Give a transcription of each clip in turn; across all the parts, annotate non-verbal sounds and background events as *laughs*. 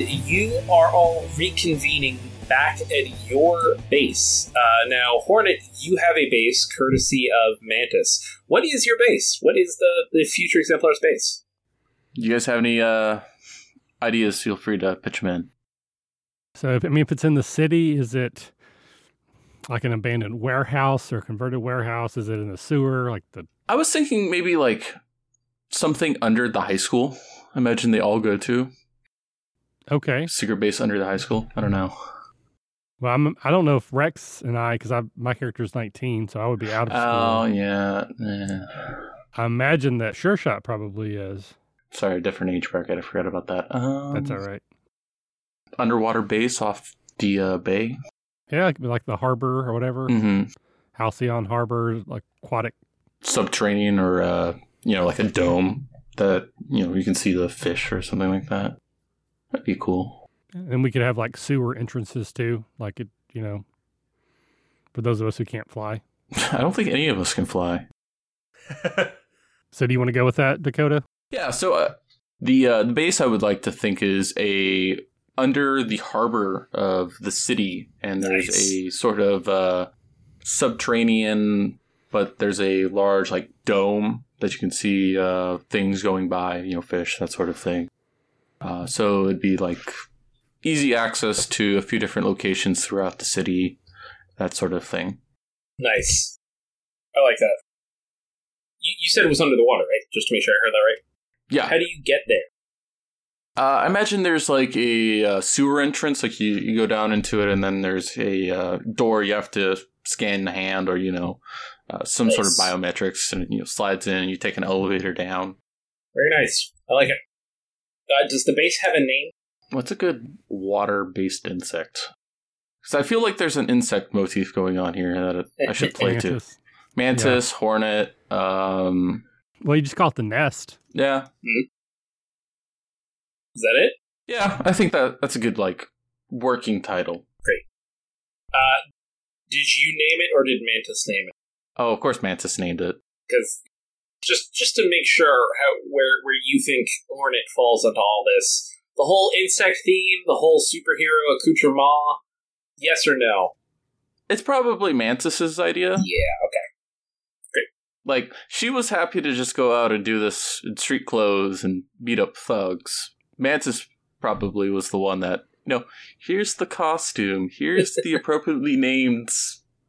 and you are all reconvening back at your base. Uh, now, Hornet, you have a base courtesy of Mantis. What is your base? What is the, the future exemplar's base? Do you guys have any uh, ideas? Feel free to pitch them in. So, if, I mean, if it's in the city, is it like an abandoned warehouse or converted warehouse? Is it in the sewer? Like the I was thinking maybe like something under the high school. I imagine they all go to okay. secret base under the high school. I don't know. Well, I'm. I don't know if Rex and I, because I my character's 19, so I would be out of school. Oh yeah. yeah. I imagine that Sure Shot probably is. Sorry, different age bracket. I forgot about that. Um, That's all right. Underwater base off the uh, bay. Yeah, like, like the harbor or whatever. hmm Halcyon Harbor, like aquatic. Subterranean or uh, you know like a dome that you know you can see the fish or something like that. That'd be cool. And we could have like sewer entrances too, like it, you know, for those of us who can't fly. *laughs* I don't think any of us can fly. *laughs* So, do you want to go with that, Dakota? Yeah, so uh, the uh, the base I would like to think is a under the harbor of the city, and there's Nice. a sort of uh, subterranean, but there's a large like dome that you can see uh, things going by, you know, fish, that sort of thing. Uh, so it'd be like easy access to a few different locations throughout the city, that sort of thing. Nice. I like that. You, you said it was under the water, right? Just to make sure I heard that right. Yeah, How do you get there? Uh, I imagine there's like a uh, sewer entrance, like you, you go down into it, and then there's a uh, door you have to scan the hand or you know uh, some sort of biometrics, and you know slides in, and you take an elevator down. Very nice. I like it. Uh, does the base have a name? What's a good water-based insect? Because I feel like there's an insect motif going on here that I should *laughs* play to. Mantis. Mantis, hornet. Um, Well, you just call it the nest. yeah, Is that it? yeah. I think that that's a good like working title. Great. Uh, did you name it or did Mantis name it? Oh, of course, Mantis named it. Because just just to make sure how where where you think Hornet falls into all this, the whole insect theme, the whole superhero accoutrement. Yes or no? It's probably Mantis's idea. Yeah. Okay. Great. like she was happy to just go out and do this in street clothes and beat up thugs. Mantis probably was the one that you know. Here's the costume. Here's the *laughs* appropriately named,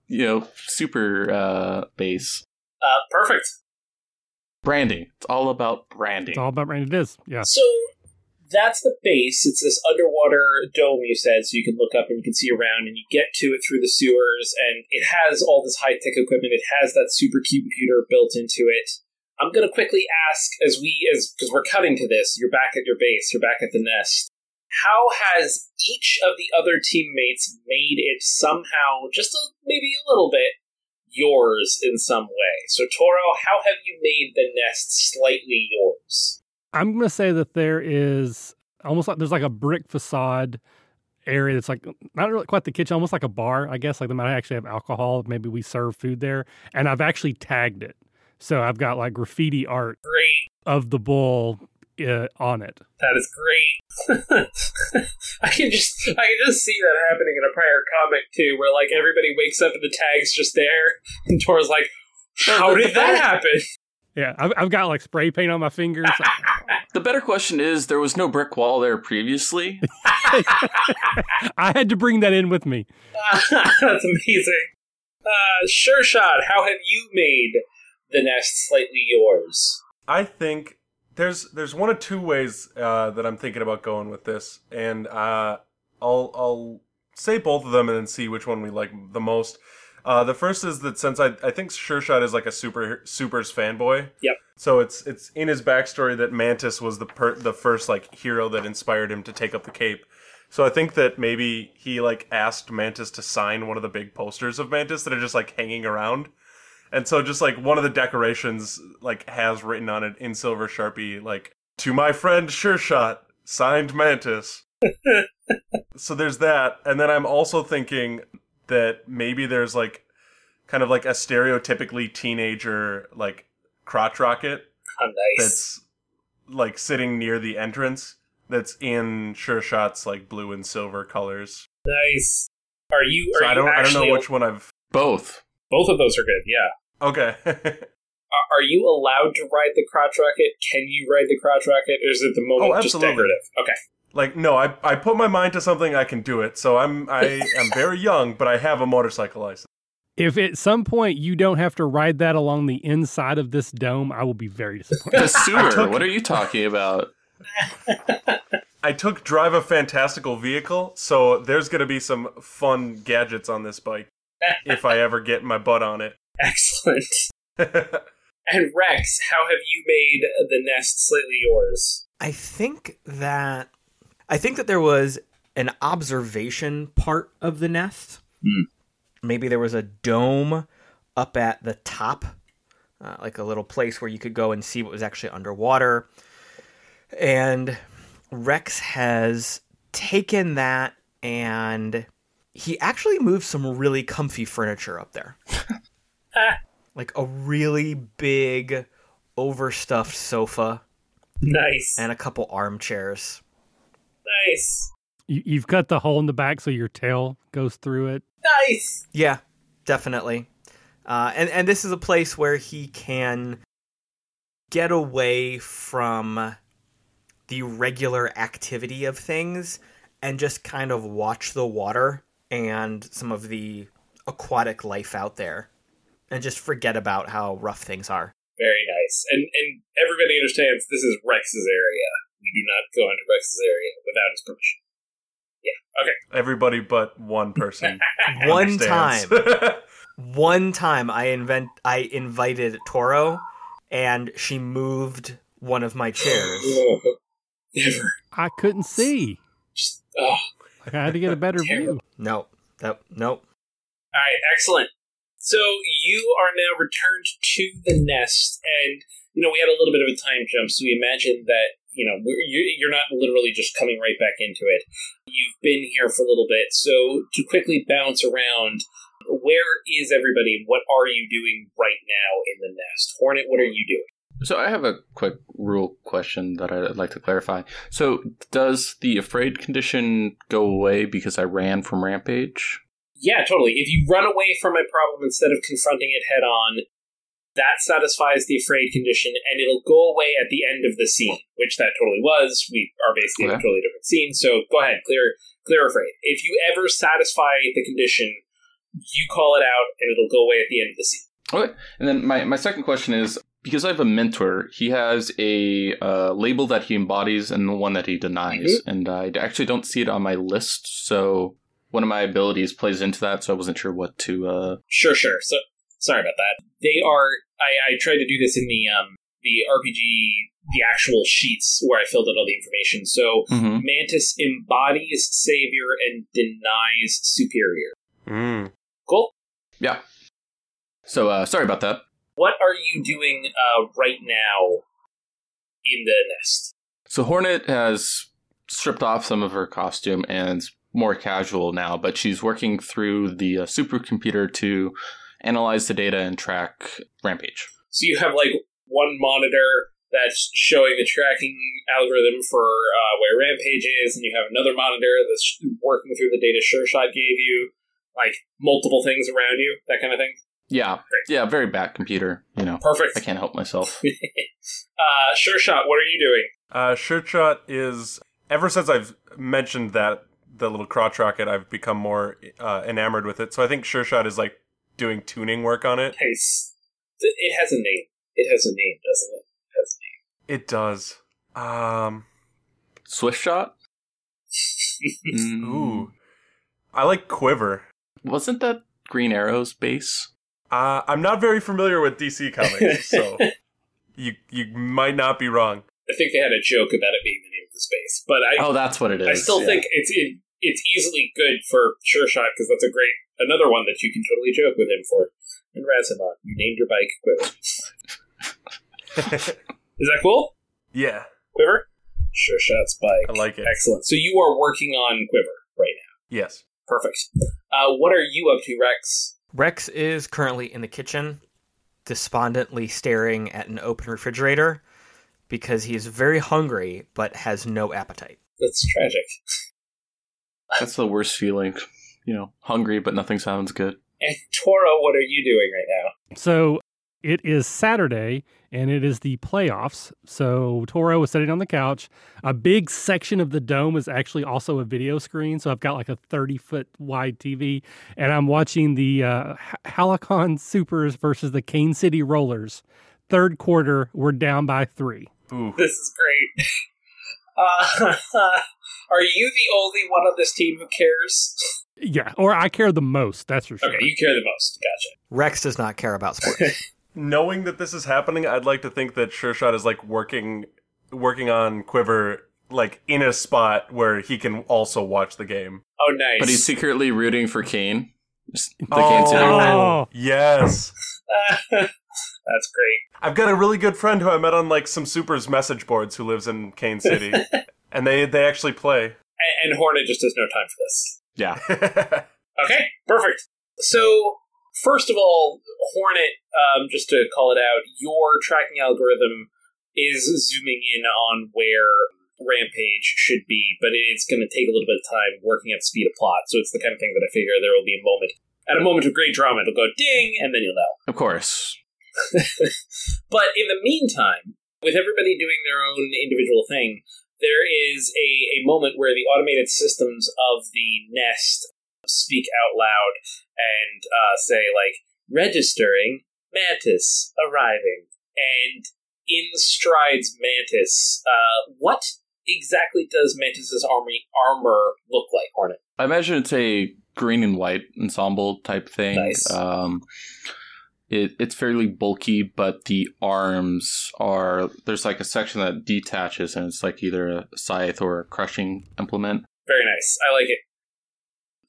you know, super uh, base Uh, perfect. Branding. It's all about branding. It's all about brand. It is. Yeah. So that's the base. It's this underwater dome you said, so you can look up and you can see around, and you get to it through the sewers, and it has all this high tech equipment. It has that super cute computer built into it. I'm gonna quickly ask as we as because we're cutting to this. You're back at your base. You're back at the nest. How has each of the other teammates made it somehow, just a, maybe a little bit, yours in some way? So Toro, how have you made the nest slightly yours? I'm going to say that there is almost like there's like a brick facade area that's like not really quite the kitchen, almost like a bar, I guess. Like they might actually have alcohol. Maybe we serve food there. And I've actually tagged it. So I've got like graffiti art Great. of the bull uh, on it. That is great. *laughs* I can just I can just see that happening in a prior comic too, where like everybody wakes up and the tag's just there, and Toro's like, "How did that happen?" Yeah, I've, I've got like spray paint on my fingers. *laughs* The better question is: there was no brick wall there previously. *laughs* I had to bring that in with me. That's amazing. Uh, sure shot. How have you made the nest slightly yours? I think there's there's one of two ways uh, that I'm thinking about going with this, and uh, I'll I'll say both of them and then see which one we like the most. Uh, the first is that since I I think Sure Shot is like a super supers fanboy. Yep. So it's it's in his backstory that Mantis was the per- the first like hero that inspired him to take up the cape. So I think that maybe he like asked Mantis to sign one of the big posters of Mantis that are just like hanging around. And so just like one of the decorations like has written on it in silver sharpie like to my friend Sure Shot signed Mantis. *laughs* so there's that and then I'm also thinking that maybe there's like kind of like a stereotypically teenager like crotch rocket How nice. that's like sitting near the entrance that's in Sure Shot's like blue and silver colors. Nice. Are you? Are So I don't I don't know which one I've. Both. Both of those are good. Yeah. Okay. Are, *laughs* uh, are you allowed to ride the crotch rocket? Can you ride the crotch rocket, or is it the moment Oh, just absolutely. decorative? Okay. like no, I I put my mind to something, I can do it. So I'm I am *laughs* very young, but I have a motorcycle license. If at some point you don't have to ride that along the inside of this dome, I will be very disappointed. The sewer. took- what are you talking about? *laughs* I took drive a fantastical vehicle, so there's gonna be some fun gadgets on this bike if I ever get my butt on it. Excellent. *laughs* And Rex, how have you made the nest slightly yours? I think that I think that there was an observation part of the nest. Hmm. Maybe there was a dome up at the top, uh, like a little place where you could go and see what was actually underwater. And Rex has taken that and he actually moved some really comfy furniture up there. *laughs* *laughs* like a really big overstuffed sofa Nice. and a couple armchairs. Nice. you, you've cut the hole in the back so your tail goes through it. Nice. Yeah, definitely. Uh, and and this is a place where he can get away from the regular activity of things and just kind of watch the water and some of the aquatic life out there and just forget about how rough things are. Very nice. And and everybody understands this is Rex's area. We do not go into Rex's area without his permission. Yeah. Okay. Everybody but one person. *laughs* One time, *laughs* one time I invent I invited Toro and she moved one of my chairs. *laughs* Never. I couldn't see. Just, oh. I had to get a better view. No. That nope. All right, excellent. So you are now returned to the nest, and you know we had a little bit of a time jump, so we imagine that you know you're not literally just coming right back into it. You've been here for a little bit, so to quickly bounce around, where is everybody? What are you doing right now in the nest? Hornet, what are you doing? So I have a quick rule question that I'd like to clarify. So does the afraid condition go away because I ran from Rampage? Yeah, totally. If you run away from a problem instead of confronting it head on, that satisfies the afraid condition, and it'll go away at the end of the scene, which that totally was. We are basically in a totally different scene. So go ahead, clear, clear afraid. If you ever satisfy the condition, you call it out, and it'll go away at the end of the scene. Okay. And then my, my second question is because I have a mentor, he has a uh, label that he embodies and the one that he denies. And I actually don't see it on my list. So one of my abilities plays into that. So I wasn't sure what to. Uh... Sure, sure. So sorry about that. They are. I, I tried to do this in the um the RPG the actual sheets where I filled out all the information. So mhm. Mantis embodies savior and denies superior. Mm. Cool. Yeah. So uh, sorry about that. What are you doing uh, right now in the nest? So Hornet has stripped off some of her costume and is more casual now, but she's working through the uh, supercomputer to analyze the data and track Rampage. So you have like one monitor that's showing the tracking algorithm for uh, where Rampage is, and you have another monitor that's working through the data SureShot gave you, like multiple things around you, that kind of thing. Yeah, yeah, very back computer. You know, Perfect. I can't help myself. *laughs* uh, SureShot, what are you doing? Uh, Sure Shot is ever since I've mentioned that the little crotch rocket, I've become more uh, enamored with it. So I think Sure Shot is like doing tuning work on it. Nice. It has a name. It has a name, doesn't it? It has a It does. Um, Swift shot. name. *laughs* Mm, ooh, I like Quiver. wasn't that Green Arrow's base? Uh, I'm not very familiar with DC comics, so *laughs* you you might not be wrong. I think they had a joke about it being the name of the space, but I Oh, that's what it is. I still yeah. think it's it, it's easily good for Sure Shot because that's a great another one that you can totally joke with him for. And Razamon, you named your bike Quiver. *laughs* Is that cool? yeah, Quiver? Sure Shot's bike. I like it. Excellent. So you are working on Quiver right now. Yes. Perfect. Uh, what are you up to, Rex? Rex is currently in the kitchen, despondently staring at an open refrigerator because he is very hungry but has no appetite. That's tragic. That's the worst feeling. You know, hungry, but nothing sounds good. And Toro, what are you doing right now? So it is Saturday and it is the playoffs. So Toro was sitting on the couch. A big section of the dome is actually also a video screen. So I've got like a 30 foot wide TV and I'm watching the uh, Halcyon Supers versus the Kane City Rollers. Third quarter, we're down by three. Ooh. This is great. *laughs* Uh, *laughs* are you the only one on this team who cares? Yeah, or I care the most, that's for sure. Okay, you care the most. Gotcha. Rex does not care about sports. *laughs* Knowing that this is happening, I'd like to think that Sure Shot is like working working on Quiver like in a spot where he can also watch the game. Oh, nice. But he's secretly rooting for Kane. The Oh. Kane City. Oh. Yes. *laughs* That's great. I've got a really good friend who I met on like some supers message boards who lives in Kane City. *laughs* and they they actually play. And, and Hornet just has no time for this. Yeah. *laughs* Okay, perfect. So, first of all, Hornet, um, just to call it out, your tracking algorithm is zooming in on where Rampage should be, but it's going to take a little bit of time working at speed of plot. So it's the kind of thing that I figure there will be a moment. At a moment of great drama, it'll go ding, and then you'll know. Of course. *laughs* But in the meantime, with everybody doing their own individual thing, there is a, a moment where the automated systems of the nest speak out loud and uh, say, like, registering, Mantis arriving. And in strides Mantis, uh, what exactly does Mantis's army armor look like, Hornet? I imagine it's a green and white ensemble type thing. Nice. Um, it, it's fairly bulky, but the arms are there's like a section that detaches, and it's like either a scythe or a crushing implement. Very nice. I like it.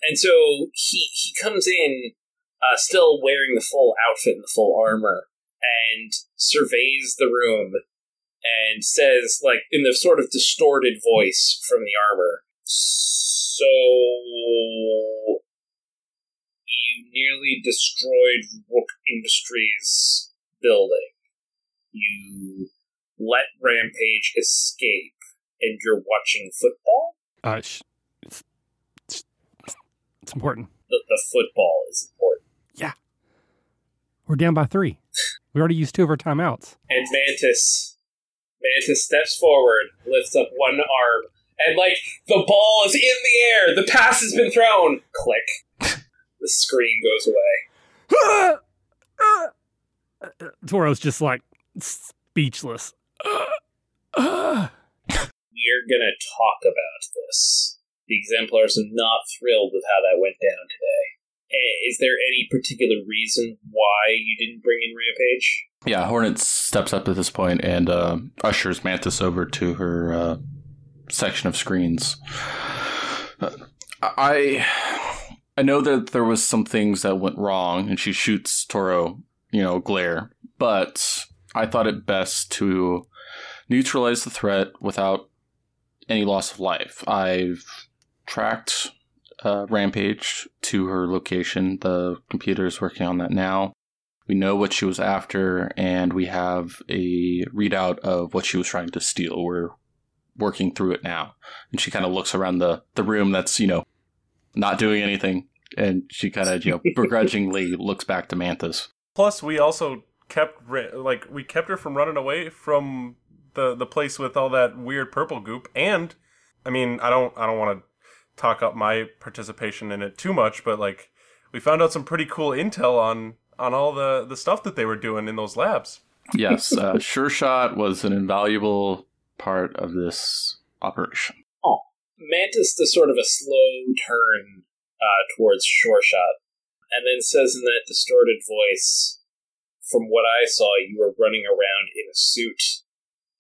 And so he he comes in, uh, still wearing the full outfit and the full armor, and surveys the room, and says, like in the sort of distorted voice from the armor, "So nearly destroyed Rook Industries building. You let Rampage escape, and you're watching football." Uh, sh- it's, it's, it's important. the, the football is important. Yeah, we're down by three. We already used two of our timeouts. And Mantis, Mantis steps forward, lifts up one arm, and like the ball is in the air. The pass has been thrown. Click. The screen goes away. Toro's just like speechless. We're gonna talk about this. The exemplars are not thrilled with how that went down today. Is there any particular reason why you didn't bring in Rampage? Yeah, Hornet steps up at this point and uh, ushers Mantis over to her uh, section of screens. Uh, I I know that there was some things that went wrong, and she shoots Toro, you know, glare. But I thought it best to neutralize the threat without any loss of life. I've tracked uh, Rampage to her location. The computer is working on that now. We know what she was after, and we have a readout of what she was trying to steal. We're working through it now. And she kind of looks around the, the room that's, you know, not doing anything. And she kind of, you know, *laughs* begrudgingly looks back to Mantis. Plus, we also kept like we kept her from running away from the the place with all that weird purple goop. And I mean, I don't I don't want to talk up my participation in it too much, but like we found out some pretty cool intel on on all the the stuff that they were doing in those labs. Yes, *laughs* uh, Sure Shot was an invaluable part of this operation. Oh, Mantis does sort of a slow turn uh, towards Sure Shot, and then says in that distorted voice, "From what I saw, you were running around in a suit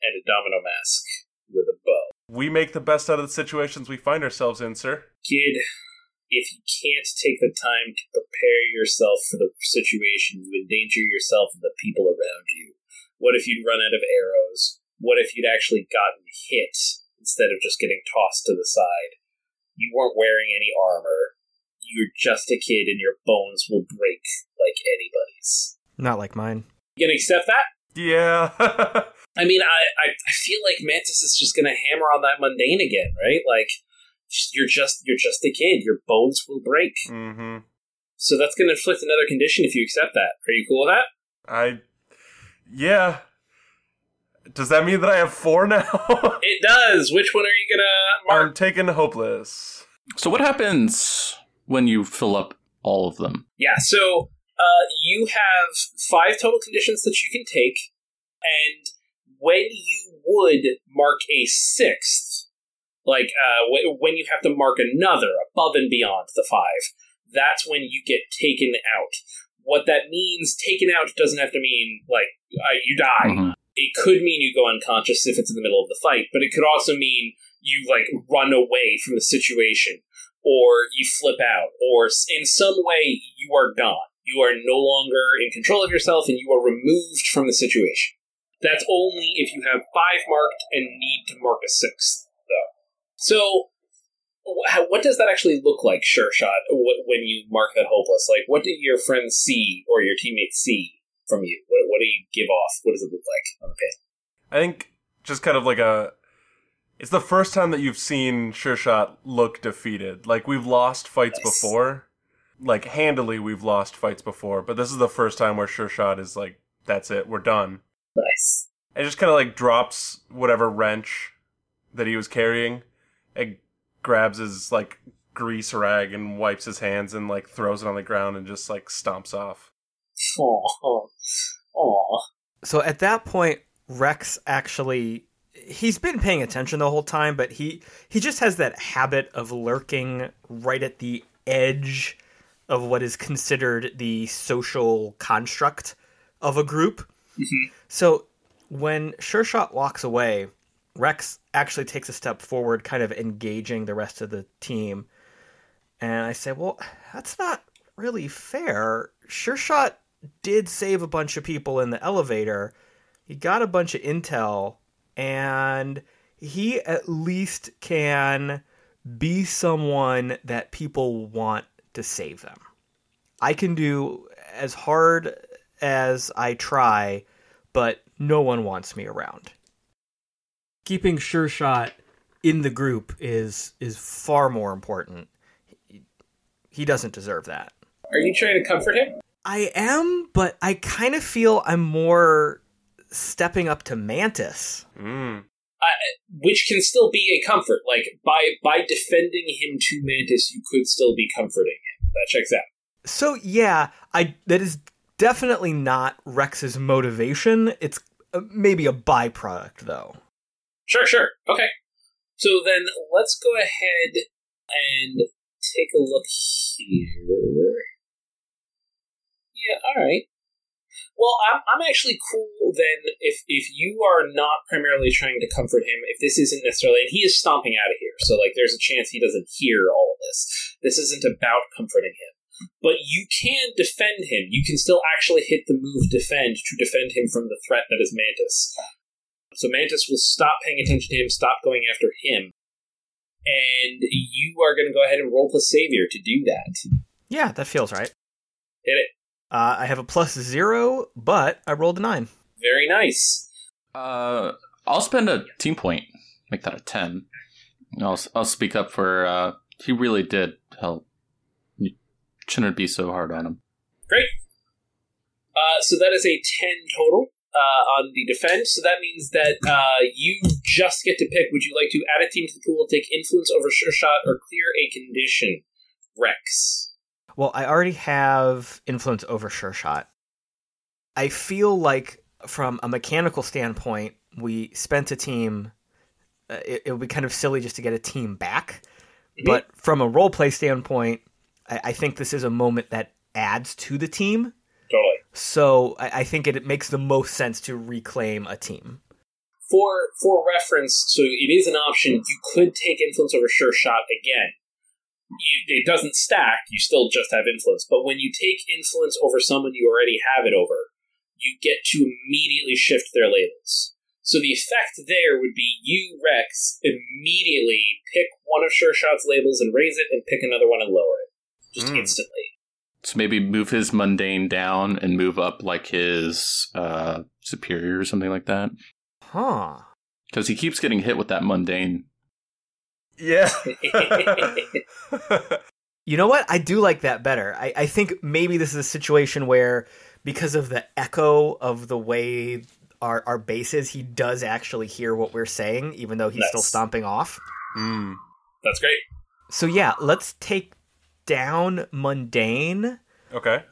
and a domino mask with a bow, We make the best out of the situations we find ourselves in, sir. kid. If you can't take the time to prepare yourself for the situation, you endanger yourself and the people around you. What if you'd run out of arrows? What if you'd actually gotten hit instead of just getting tossed to the side? You weren't wearing any armor. You're just a kid and your bones will break like anybody's. Not like mine. You gonna accept that? Yeah. *laughs* I mean, I, I, I feel like Mantis is just going to hammer on that mundane again, right? Like, you're just you're just a kid. Your bones will break. Mm-hmm. So that's going to inflict another condition if you accept that. Are you cool with that? I, yeah. Does that mean that I have four now? *laughs* It does. Which one are you going to mark? I'm taking hopeless. So what happens when you fill up all of them? Yeah, so uh, you have five total conditions that you can take, and when you would mark a sixth, like uh, w- when you have to mark another above and beyond the five, that's when you get taken out. What that means, taken out, doesn't have to mean like uh, you die. Mhm. It could mean you go unconscious if it's in the middle of the fight, but it could also mean you like run away from the situation, or you flip out, or in some way you are gone. You are no longer in control of yourself, and you are removed from the situation. That's only if you have five marked and need to mark a sixth, though. So, what does that actually look like, Sure Shot, when you mark that hopeless? Like, what do your friends see or your teammates see from you? What, what do you give off? What does it look like on the pin? I think just kind of like a. It's the first time that you've seen Sure Shot look defeated. Like we've lost fights Nice. before, like handily we've lost fights before, but this is the first time where Sure Shot is like, "That's it, we're done." Nice. And just kind of like drops whatever wrench that he was carrying, and grabs his like grease rag and wipes his hands and like throws it on the ground and just like stomps off. Aw. *laughs* Aw. So at that point, Rex actually he's been paying attention the whole time, but he he just has that habit of lurking right at the edge of what is considered the social construct of a group. Mm-hmm. So when Sure Shot walks away, Rex actually takes a step forward, kind of engaging the rest of the team. And I say, well, that's not really fair. Sure Shot did save a bunch of people in the elevator. He got a bunch of intel, and he at least can be someone that people want to save them. I can do as hard as I try, but no one wants me around. Keeping Sure Shot in the group is is far more important. He- He doesn't deserve that. Are you trying to comfort him? I am, but I kind of feel I'm more stepping up to Mantis. Mm. Which can still be a comfort. Like, by, by defending him to Mantis, you could still be comforting him. That checks out. So yeah, I that is definitely not Rex's motivation. It's uh, maybe a byproduct though. Sure, sure. Okay. So then let's go ahead and take a look here. Yeah, alright. Well, I'm, I'm actually cool then if, if you are not primarily trying to comfort him, if this isn't necessarily, and he is stomping out of here, so like there's a chance he doesn't hear all of this. This isn't about comforting him. But you can defend him. You can still actually hit the move defend to defend him from the threat that is Mantis. So Mantis will stop paying attention to him, stop going after him. And you are going to go ahead and roll plus savior to do that. Yeah, that feels right. Hit it. Uh, I have a plus zero, but I rolled a nine. Very nice. Uh, I'll spend a team point, make that a ten. I'll I'll speak up for. Uh, he really did help. You shouldn't be so hard on him. Great. Uh, so that is a 10 total uh, on the defense. So that means that uh, you just get to pick would you like to add a team to the pool, take influence over sure shot, or clear a condition? Rex. Well, I already have influence over Sure Shot. I feel like, from a mechanical standpoint, we spent a team. Uh, it, it would be kind of silly just to get a team back. Mhm. But from a role play standpoint, I, I think this is a moment that adds to the team. Totally. So I, I think it, it makes the most sense to reclaim a team. For for reference, so it is an option. You could take influence over sure shot again. You, it doesn't stack. You still just have influence. But when you take influence over someone you already have it over, you get to immediately shift their labels. So the effect there would be you, Rex, immediately pick one of Sure Shot's labels and raise it, and pick another one and lower it. Just Mm. instantly. So maybe move his mundane down and move up like his uh, superior or something like that. Huh. Because he keeps getting hit with that mundane. Yeah. *laughs* You know what? I do like that better. I, I think maybe this is a situation where, because of the echo of the way our, our base is, he does actually hear what we're saying, even though he's still stomping off. mm. That's great. So, yeah, let's take down Mundane, Okay.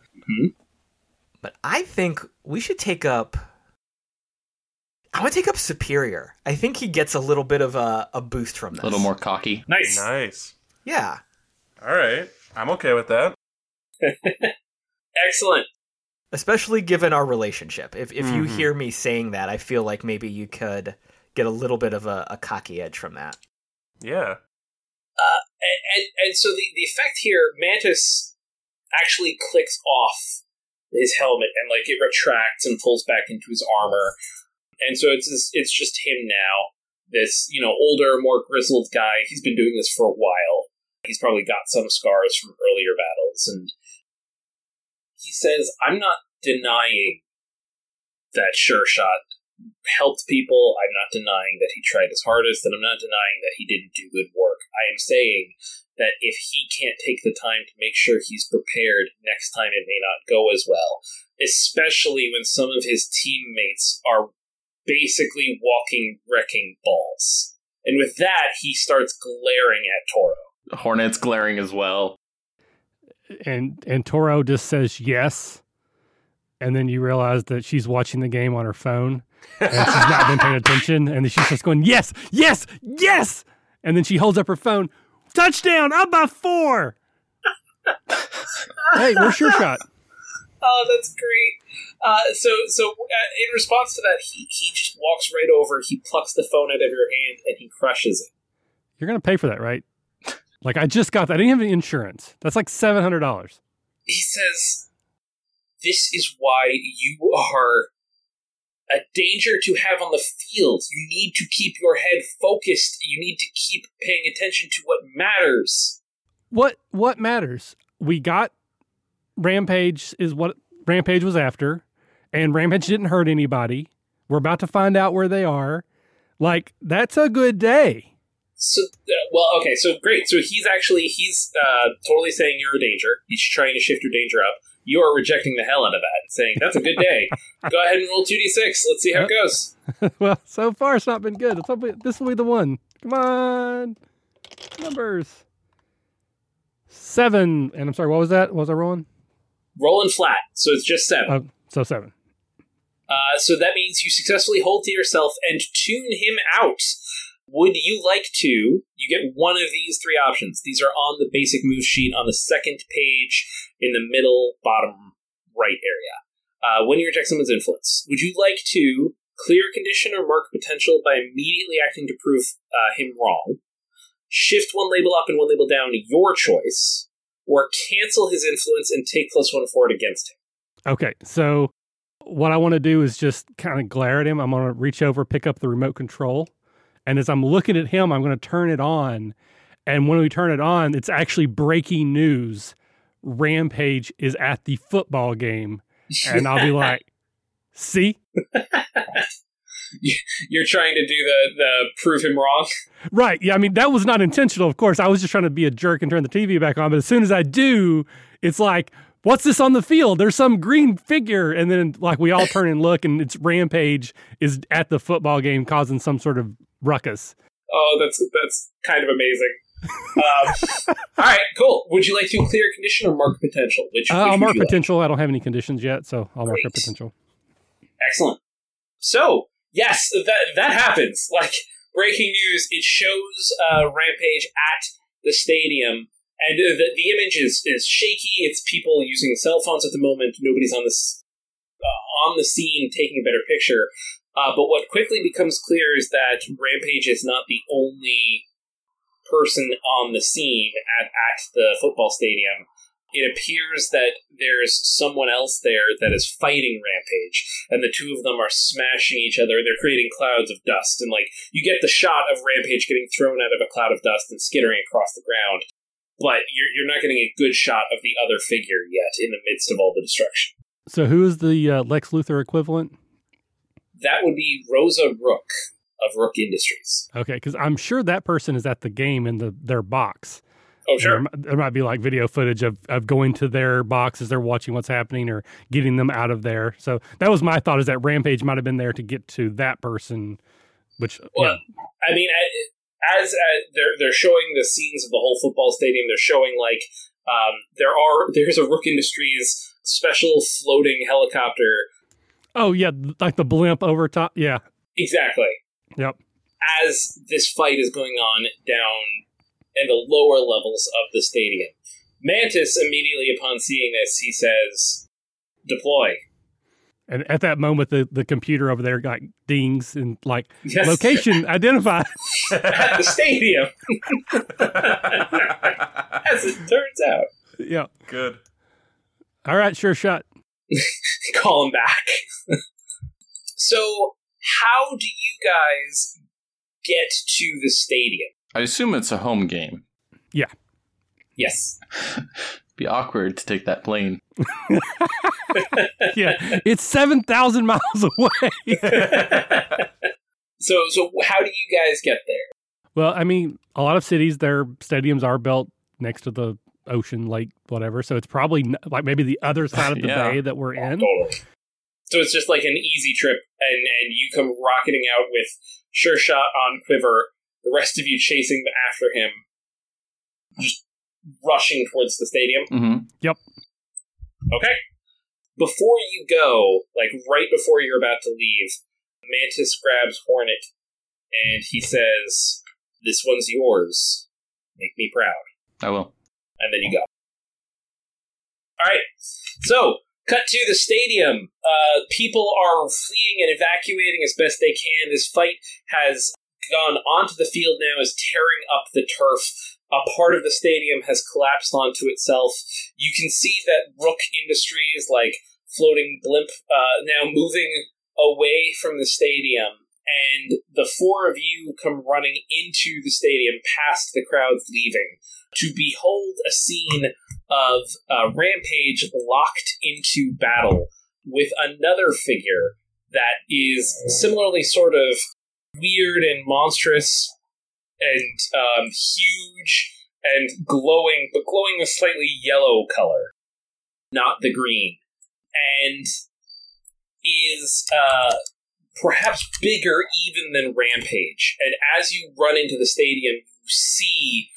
but I think we should take up. I want to take up Superior. I think he gets a little bit of a, a boost from this. A little more cocky. Nice. Nice. Yeah. All right. I'm okay with that. *laughs* Excellent. especially given our relationship. If if you Mhm. hear me saying that, I feel like maybe you could get a little bit of a, a cocky edge from that. Yeah. And, and, and so the, the effect here, Mantis actually clicks off his helmet and like it retracts and pulls back into his armor. And so it's this, it's just him now. This, you know, older, more grizzled guy. He's been doing this for a while. He's probably got some scars from earlier battles and he says, I'm not denying that Sure Shot helped people. I'm not denying that he tried his hardest, and I'm not denying that he didn't do good work. I am saying that if he can't take the time to make sure he's prepared next time, it may not go as well. Especially when some of his teammates are basically walking wrecking balls. And with that, he starts glaring at Toro. Hornet's glaring as well. and and Toro just says yes, and then you realize that she's watching the game on her phone and she's not been paying *laughs* attention, and then she's just going yes, yes, yes, and then she holds up her phone, touchdown, up by four. *laughs* hey, where's your Shot? Oh, that's great. Uh, so, so uh, in response to that, he, he just walks right over. He plucks the phone out of your hand and he crushes it. You're gonna pay for that, right? Like I just got that. I didn't have any insurance. That's like seven hundred dollars. He says, "This is why you are a danger to have on the field. You need to keep your head focused. You need to keep paying attention to what matters." What what matters? We got Rampage is what Rampage was after, and Rampage didn't hurt anybody. We're about to find out where they are. Like that's a good day. So, uh, well, okay, so great. So he's actually he's uh, totally saying you're a danger. He's trying to shift your danger up. You are rejecting the hell out of that and saying that's a good day. *laughs* Go ahead and roll two d six. Let's see how it goes. *laughs* well, so far it's not been good. It's hopefully, this will be the one. Come on, numbers. Seven, and I'm sorry. What was that? What was I rolling? Rolling flat, so it's just seven. Oh, so seven. Uh, so that means you successfully hold to yourself and tune him out. Would you like to? You get one of these three options. These are on the basic move sheet on the second page in the middle bottom right area. Uh, when you reject someone's influence, would you like to clear a condition or mark potential by immediately acting to prove uh, him wrong? Shift one label up and one label down, your choice, or cancel his influence and take plus one forward against him. Okay, so what I want to do is just kind of glare at him. I'm going to reach over, pick up the remote control, and as I'm looking at him, I'm going to turn it on. And when we turn it on, it's actually breaking news. Rampage is at the football game, and I'll be *laughs* like, "See, *laughs* *laughs* You're trying to do the the prove him wrong. *laughs* right? Yeah, I mean that was not intentional, of course. I was just trying to be a jerk and turn the TV back on. But as soon as I do, it's like." What's this on the field? There's some green figure, and then like we all turn and look, and it's Rampage is at the football game causing some sort of ruckus. Oh, that's that's kind of amazing. Um, *laughs* all right, cool. Would you like to clear condition or mark potential? Which, Uh, I'll mark you like? potential. I don't have any conditions yet, so I'll mark Great. up potential. Excellent. So yes, that that happens. *laughs* Like breaking news, it shows uh, Rampage at the stadium, and the the image is is shaky. It's people using cell phones at the moment. Nobody's on this uh, on the scene taking a better picture. Uh, but what quickly becomes clear is that Rampage is not the only person on the scene at, at the football stadium. It appears that there's someone else there that is fighting Rampage, and the two of them are smashing each other. and They're creating clouds of dust, and like you get the shot of Rampage getting thrown out of a cloud of dust and skittering across the ground, but you're you're not getting a good shot of the other figure yet in the midst of all the destruction. So, who is the uh, Lex Luthor equivalent? that would be Rosa Rook of Rook Industries. Okay, because I'm sure that person is at the game in the their box. Oh, sure. There, there might be like video footage of, of going to their box as they're watching what's happening or getting them out of there. So that was my thought is that Rampage might have been there to get to that person, which Well, yeah. I mean, as uh, they're they're showing the scenes of the whole football stadium, they're showing like um, there are *laughs* there's a Rook Industries special floating helicopter. Oh yeah, like the blimp over top. Yeah. Exactly. Yep. As this fight is going on down in the lower levels of the stadium, Mantis immediately upon seeing this, he says, "Deploy." And at that moment, the, the computer over there got dings and like Yes. location *laughs* identified. at the stadium. *laughs* As it turns out, yeah. Good. All right, sure shot. *laughs* call him back. so, how do you guys get to the stadium? I assume it's a home game. Yeah. Yes. *laughs* Be awkward to take that plane. Yeah, it's seven thousand miles away. *laughs* so, so how do you guys get there? well, I mean, a lot of cities, their stadiums are built next to the ocean, lake, whatever. So it's probably n- like maybe the other *laughs* side of the Yeah. bay that we're in. Totally. So it's just like an easy trip, and and you come rocketing out with sure shot on quiver. The rest of you chasing after him, just rushing towards the stadium. Mm-hmm. Yep. Okay. Before you go, like right before you're about to leave, Mantis grabs Hornet and he says, This one's yours. Make me proud. I will. And then you go. Alright. So, cut to the stadium. Uh, people are fleeing and evacuating as best they can. This fight has gone onto the field now, is tearing up the turf. A part of the stadium has collapsed onto itself. You can see that Rook Industries, like floating blimp, uh, now moving away from the stadium. And the four of you come running into the stadium past the crowds leaving to behold a scene of uh, Rampage locked into battle with another figure that is similarly sort of weird and monstrous and um, huge and glowing, but glowing a slightly yellow color, not the green, and is uh, perhaps bigger even than Rampage. And as you run into the stadium, you see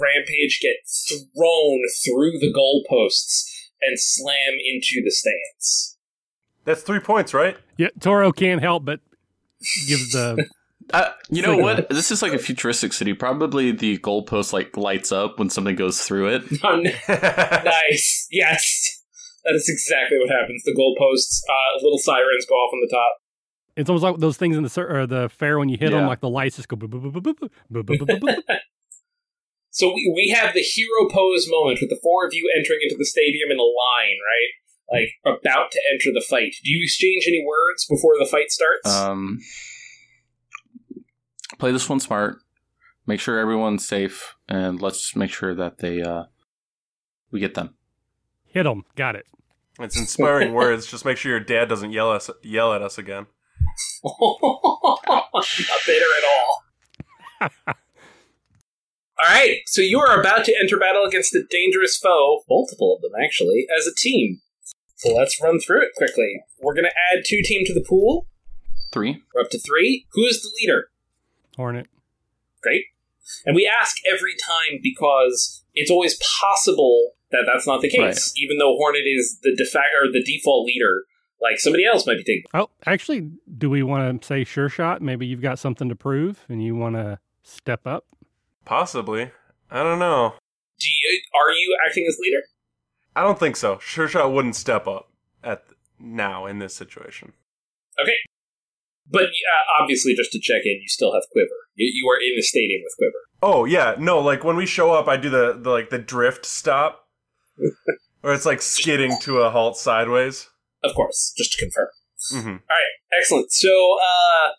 Rampage get thrown through the goalposts and slam into the stands. That's three points, right? Yeah, Toro can't help but give the you know what? This is like a futuristic city. Probably the goalpost like lights up when something goes through it. *laughs* Oh, *laughs* nice. Yes, that is exactly what happens. The goalposts, uh, little sirens go off on the top. It's almost like those things in the or the fair when you hit yeah. them, like the lights just go. So we, we have the hero pose moment with the four of you entering into the stadium in a line, right? Like about to enter the fight. Do you exchange any words before the fight starts? Um play this one smart. Make sure everyone's safe, and let's make sure that they uh, we get them. Hit them. Got it. It's inspiring words. Just make sure your dad doesn't yell us yell at us again. Not bitter at all. *laughs* all right, so you are about to enter battle against a dangerous foe, multiple of them actually, as a team. So let's run through it quickly. We're going to add two team to the pool. Three. We're up to three. Who's the leader? Hornet. Great. And we ask every time because it's always possible that that's not the case. Right. Even though Hornet is the defa- or the default leader, like somebody else might be taking. Oh, actually, do we want to say sure shot? Maybe you've got something to prove and you want to step up. Possibly. I don't know. Do you, are you acting as leader? I don't think so. Sure shot wouldn't step up at now in this situation. But uh, obviously, just to check in, you still have Quiver. You, you are in the stadium with Quiver. Oh yeah, no, like when we show up I do the, the like the drift stop. *laughs* or it's like skidding to a halt sideways. Of course, just to confirm. hmm Excellent. So, uh,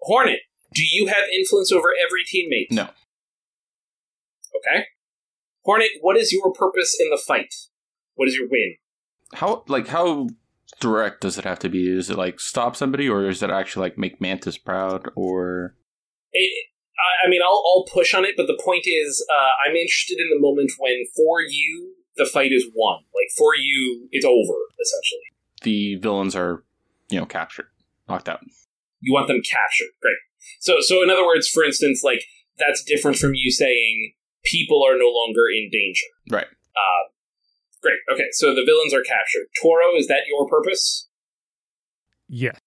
Hornet, do you have influence over every teammate? No. Okay. Hornet, what is your purpose in the fight? What is your win? How like how direct does it have to be? Is it like stop somebody, or is it actually like make Mantis proud, or It, I- I mean, I'll, I'll push on it, but the point is, uh, I'm interested in the moment when, for you, the fight is won. Like, for you, it's over, essentially. the villains are, you know, captured, knocked out? You want them captured. Great. So, so in other words, for instance, like, that's different from you saying people are no longer in danger. Right. Uh, great. Okay, so the villains are captured. Toro, is that your purpose? Yes.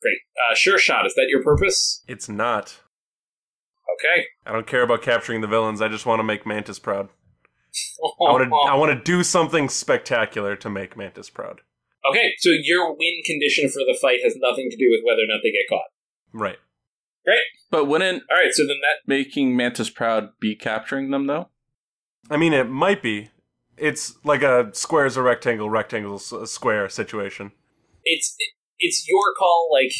Great. Uh, Sure Shot, is that your purpose? It's not. Okay. I don't care about capturing the villains. I just want to make Mantis proud. *laughs* I want to. I want to do something spectacular to make Mantis proud. Okay, so your win condition for the fight has nothing to do with whether or not they get caught. Right. Right. But wouldn't All right, so then that making Mantis proud be capturing them though? I mean, it might be. It's like a square is a rectangle, rectangle is a square situation. it's it's your call. Like,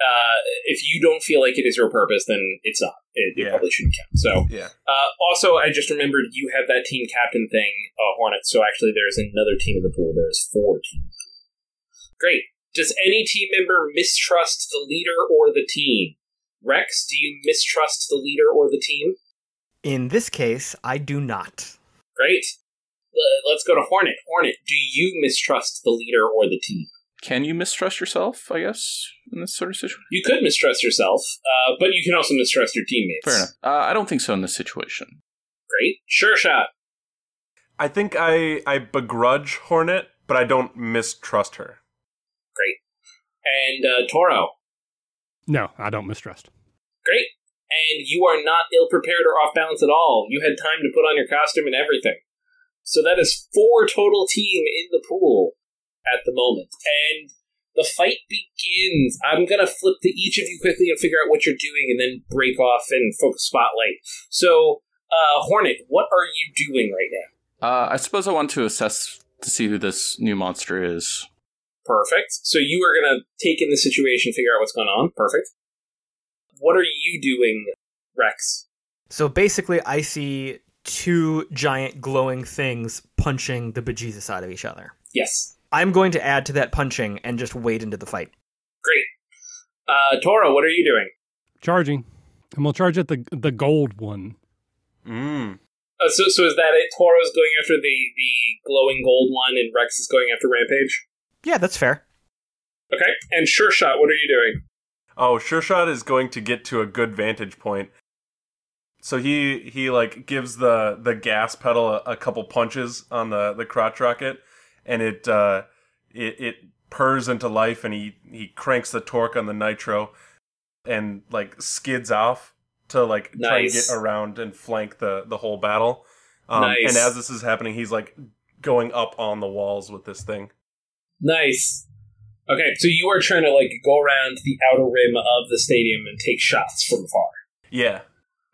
uh, if you don't feel like it is your purpose, then it's not. It, it Yeah. probably shouldn't count. So, Yeah. uh, also, I just remembered you have that team captain thing, uh, Hornet. So actually, there's another team in the pool. There's four teams. Great. Does any team member mistrust the leader or the team? Rex, do you mistrust the leader or the team? In this case, I do not. Great. Uh, Let's go to Hornet. Hornet, do you mistrust the leader or the team? Can you mistrust yourself? I guess in this sort of situation. You could mistrust yourself, uh, but you can also mistrust your teammates. Fair enough. Uh, I don't think so in this situation. Great. Sure Shot. I think I I begrudge Hornet, but I don't mistrust her. Great. And uh, Toro. No, I don't mistrust. Great. And you are not ill prepared or off balance at all. You had time to put on your costume and everything. So that is four total team in the pool at the moment. And the fight begins. I'm going to flip to each of you quickly and figure out what you're doing and then break off and focus spotlight. So, uh, Hornet, what are you doing right now? Uh, I suppose I want to assess to see who this new monster is. Perfect. So you are going to take in the situation, figure out what's going on. Perfect. What are you doing, Rex? So basically, I see two giant glowing things punching the bejesus out of each other. Yes. I'm going to add to that punching and just wade into the fight. Great. Uh, Toro, what are you doing? Charging. I'm gonna charge at the the gold one. Mm. Uh, so, so is that it? Toro's going after the the glowing gold one, and Rex is going after Rampage. Yeah, that's fair. Okay. And Sure Shot, what are you doing? Oh, Sure Shot is going to get to a good vantage point. So he he like gives the the gas pedal a, a couple punches on the the crotch rocket, and it uh it it purrs into life, and he he cranks the torque on the nitro, and like skids off to like try and get around and flank the the whole battle. Um, Nice. And as this is happening, he's like going up on the walls with this thing. Nice. Okay, so you are trying to like go around the outer rim of the stadium and take shots from far. Yeah.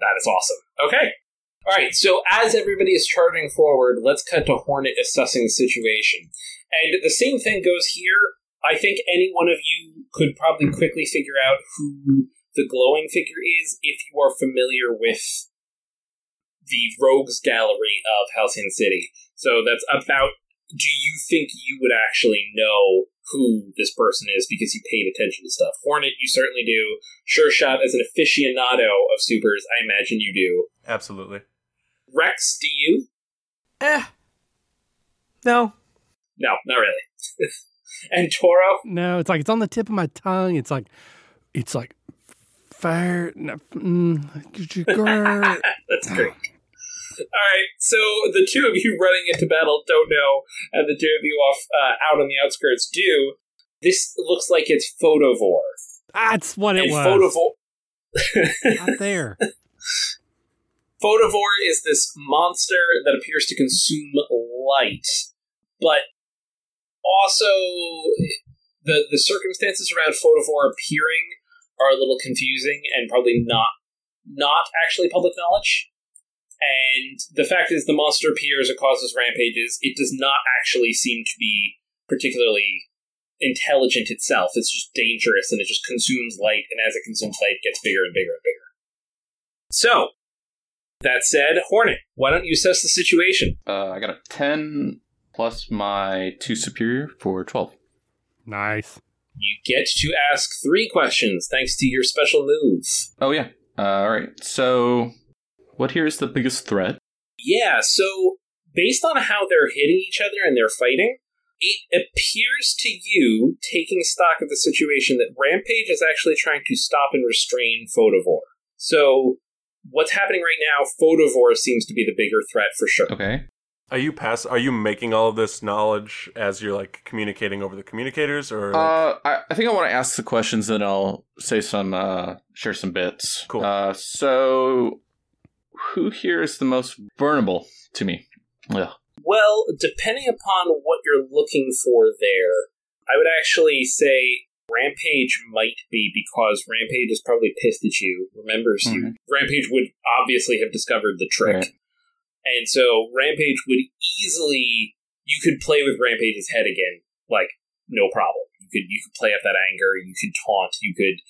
That is awesome. Okay. All right. So as everybody is charging forward, let's cut to Hornet assessing the situation. And the same thing goes here. I think any one of you could probably quickly figure out who the glowing figure is if you are familiar with the Rogues Gallery of Halcyon City. So that's about. Do you think you would actually know who this person is because you paid attention to stuff? Hornet, you certainly do. Sure Shot, as an aficionado of supers, I imagine you do. Absolutely. Rex, do you? Eh. No. No, not really. *laughs* and Toro? No, it's like it's on the tip of my tongue. It's like it's like fire. No, mm. *laughs* That's great. All right, so the two of you running into battle don't know, and the two of you off uh, out on the outskirts do. This looks like it's Photovore. That's what it and was. Photovore. *laughs* Not there. *laughs* Photovore is this monster that appears to consume light, but also the the circumstances around Photovore appearing are a little confusing and probably not not actually public knowledge. And the fact is, the monster appears and causes rampages. It does not actually seem to be particularly intelligent itself. It's just dangerous and it just consumes light, and as it consumes light, it gets bigger and bigger and bigger. So, that said, Hornet, why don't you assess the situation? Uh, I got a ten plus my two superior for twelve. Nice. You get to ask three questions thanks to your special move. Oh yeah. Uh, all right. So, what here is the biggest threat? Yeah, so based on how they're hitting each other and they're fighting, it appears to you, taking stock of the situation, that Rampage is actually trying to stop and restrain Photovore. So, what's happening right now, Photovore seems to be the bigger threat for sure. Okay. Are you pass? Are you making all of this knowledge as you're like communicating over the communicators, or like, Uh, I, I think I want to ask the questions, and I'll say some, uh, share some bits. Cool. Uh, so, who here is the most vulnerable to me? Yeah. Well, depending upon what you're looking for there, I would actually say Rampage might be because Rampage is probably pissed at you, remembers you. Mm-hmm. Rampage would obviously have discovered the trick. Right. And so Rampage would easily you could play with Rampage's head again, like no problem. You could you could play up that anger, you could taunt, you could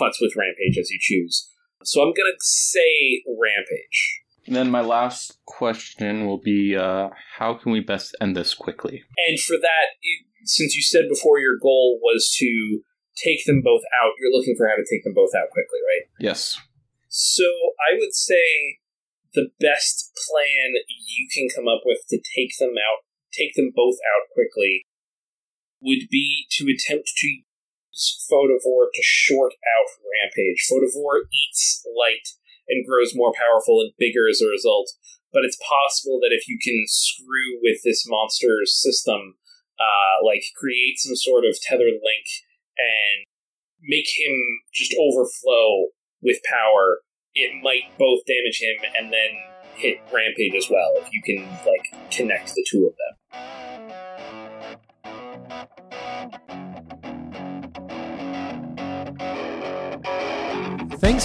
futz with Rampage as you choose. So I'm gonna say Rampage. And then my last question will be, uh, how can we best end this quickly? And for that, since you said before your goal was to take them both out, you're looking for how to take them both out quickly, right? Yes. So I would say the best plan you can come up with to take them out, take them both out quickly, would be to attempt to Photovore to short out Rampage. Photovore eats light and grows more powerful and bigger as a result. But it's possible that if you can screw with this monster's system, uh, like create some sort of tether link and make him just overflow with power, it might both damage him and then hit Rampage as well if you can like connect the two of them.